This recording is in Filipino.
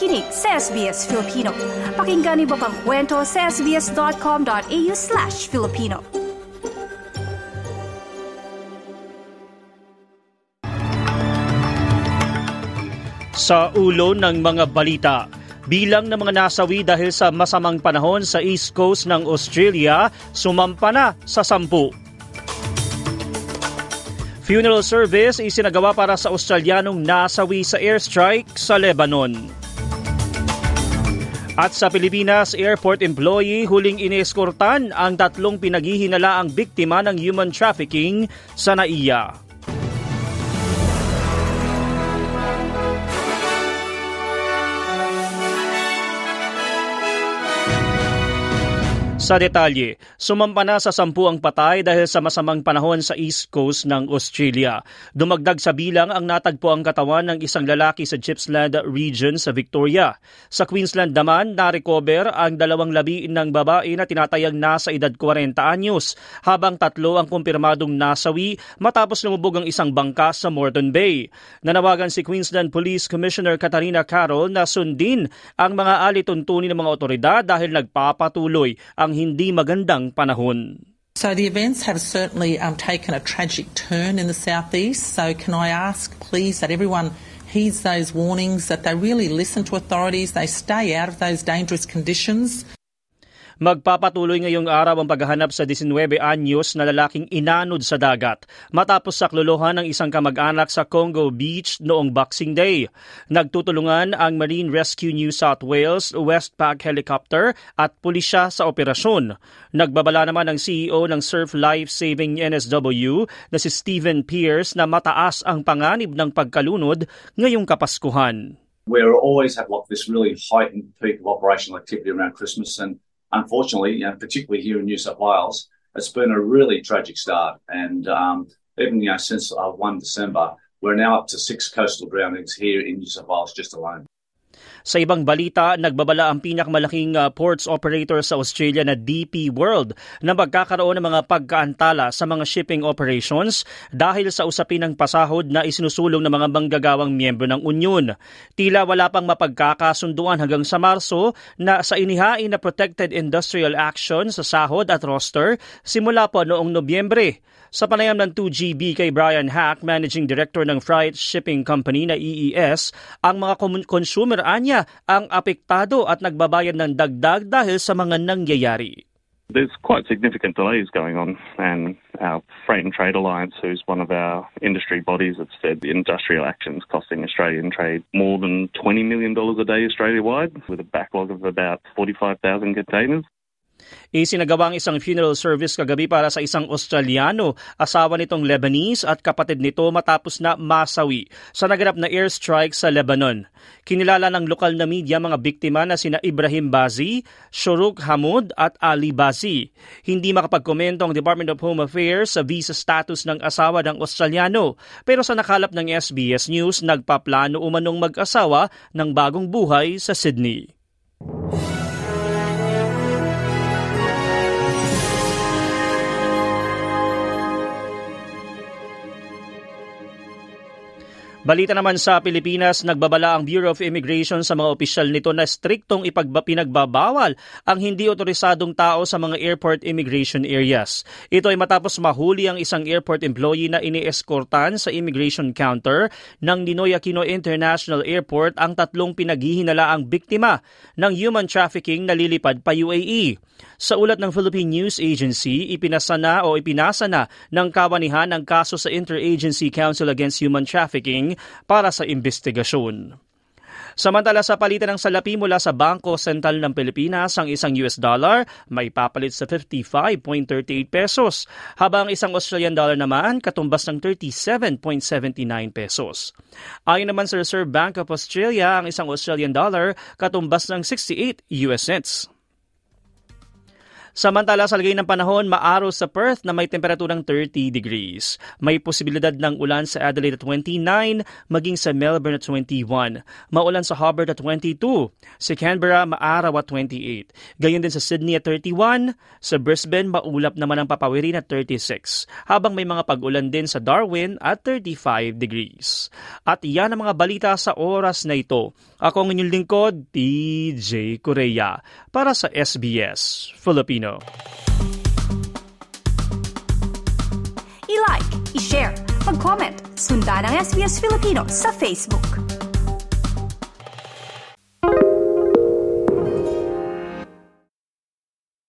nakikinig sa SBS Filipino. Pakinggan niyo pang kwento sa sbs.com.au slash Filipino. Sa ulo ng mga balita, bilang ng mga nasawi dahil sa masamang panahon sa East Coast ng Australia sumampa na sa sampu. Funeral service isinagawa para sa Australianong nasawi sa airstrike sa Lebanon. At sa Pilipinas, airport employee huling ineskortan ang tatlong pinaghihinalaang biktima ng human trafficking sa NAIA. Sa detalye, sumampa na sa sampu ang patay dahil sa masamang panahon sa East Coast ng Australia. Dumagdag sa bilang ang natagpo ang katawan ng isang lalaki sa Gippsland region sa Victoria. Sa Queensland naman, na-recover ang dalawang labi ng babae na tinatayang nasa edad 40 anyos, habang tatlo ang kumpirmadong nasawi matapos lumubog ang isang bangka sa Moreton Bay. Nanawagan si Queensland Police Commissioner Katarina Carroll na sundin ang mga alituntunin ng mga otoridad dahil nagpapatuloy ang hindi magandang panahon. So the events have certainly um, taken a tragic turn in the southeast. So can I ask, please, that everyone heeds those warnings, that they really listen to authorities, they stay out of those dangerous conditions. Magpapatuloy ngayong araw ang paghahanap sa 19 anyos na lalaking inanod sa dagat matapos saklolohan ng isang kamag-anak sa Congo Beach noong Boxing Day. Nagtutulungan ang Marine Rescue New South Wales, Westpac Helicopter at pulisya sa operasyon. Nagbabala naman ang CEO ng Surf Life Saving NSW na si Stephen Pierce na mataas ang panganib ng pagkalunod ngayong Kapaskuhan. We always have like this really heightened peak of operational activity around Christmas and unfortunately, particularly here in New South Wales, it's been a really tragic start. And um, even you know, since uh, 1 December, we're now up to six coastal drownings here in New South Wales just alone. Sa ibang balita, nagbabala ang pinakamalaking uh, ports operator sa Australia na DP World na magkakaroon ng mga pagkaantala sa mga shipping operations dahil sa usapin ng pasahod na isinusulong ng mga manggagawang miyembro ng Union. Tila wala pang mapagkakasunduan hanggang sa Marso na sa inihain na Protected Industrial Action sa sahod at roster simula po noong Nobyembre. Sa panayam ng 2GB kay Brian Hack, Managing Director ng Freight Shipping Company na EES, ang mga consumer anya ang apektado at nagbabayad ng dagdag dahil sa mga nangyayari. There's quite significant delays going on, and our Freight and Trade Alliance, who's one of our industry bodies, have said the industrial actions costing Australian trade more than $20 million a day Australia wide, with a backlog of about 45,000 containers. Isinagawa ang isang funeral service kagabi para sa isang Australiano, asawa nitong Lebanese at kapatid nito matapos na masawi sa naganap na airstrike sa Lebanon. Kinilala ng lokal na media mga biktima na sina Ibrahim Bazi, Shuruk Hamud at Ali Bazi. Hindi makapagkomento ang Department of Home Affairs sa visa status ng asawa ng Australiano pero sa nakalap ng SBS News nagpaplano umanong mag-asawa ng bagong buhay sa Sydney. Balita naman sa Pilipinas, nagbabala ang Bureau of Immigration sa mga opisyal nito na striktong ipagpinagbabawal ang hindi otorisadong tao sa mga airport immigration areas. Ito ay matapos mahuli ang isang airport employee na inieskortan sa immigration counter ng Ninoy Aquino International Airport ang tatlong pinaghihinalaang biktima ng human trafficking na lilipad pa UAE. Sa ulat ng Philippine News Agency, ipinasa na o ipinasa na ng kawanihan ang kaso sa Interagency Council Against Human Trafficking para sa investigasyon. Samantala sa palitan ng salapi mula sa Bangko Sentral ng Pilipinas, ang isang US dollar may papalit sa 55.38 pesos, habang isang Australian dollar naman katumbas ng 37.79 pesos. Ayon naman sa Reserve Bank of Australia, ang isang Australian dollar katumbas ng 68 US cents. Samantala sa lagay ng panahon, maaraw sa Perth na may temperaturang 30 degrees. May posibilidad ng ulan sa Adelaide at 29, maging sa Melbourne at 21. Maulan sa Hobart at 22. Sa Canberra, maaraw at 28. Gayon din sa Sydney at 31. Sa Brisbane, maulap naman ang papawirin at 36. Habang may mga pag-ulan din sa Darwin at 35 degrees. At yan ang mga balita sa oras na ito. Ako ang inyong lingkod, DJ Korea, para sa SBS Filipino. I-like, i-share, mag-comment, sundan ang SBS Filipino sa Facebook.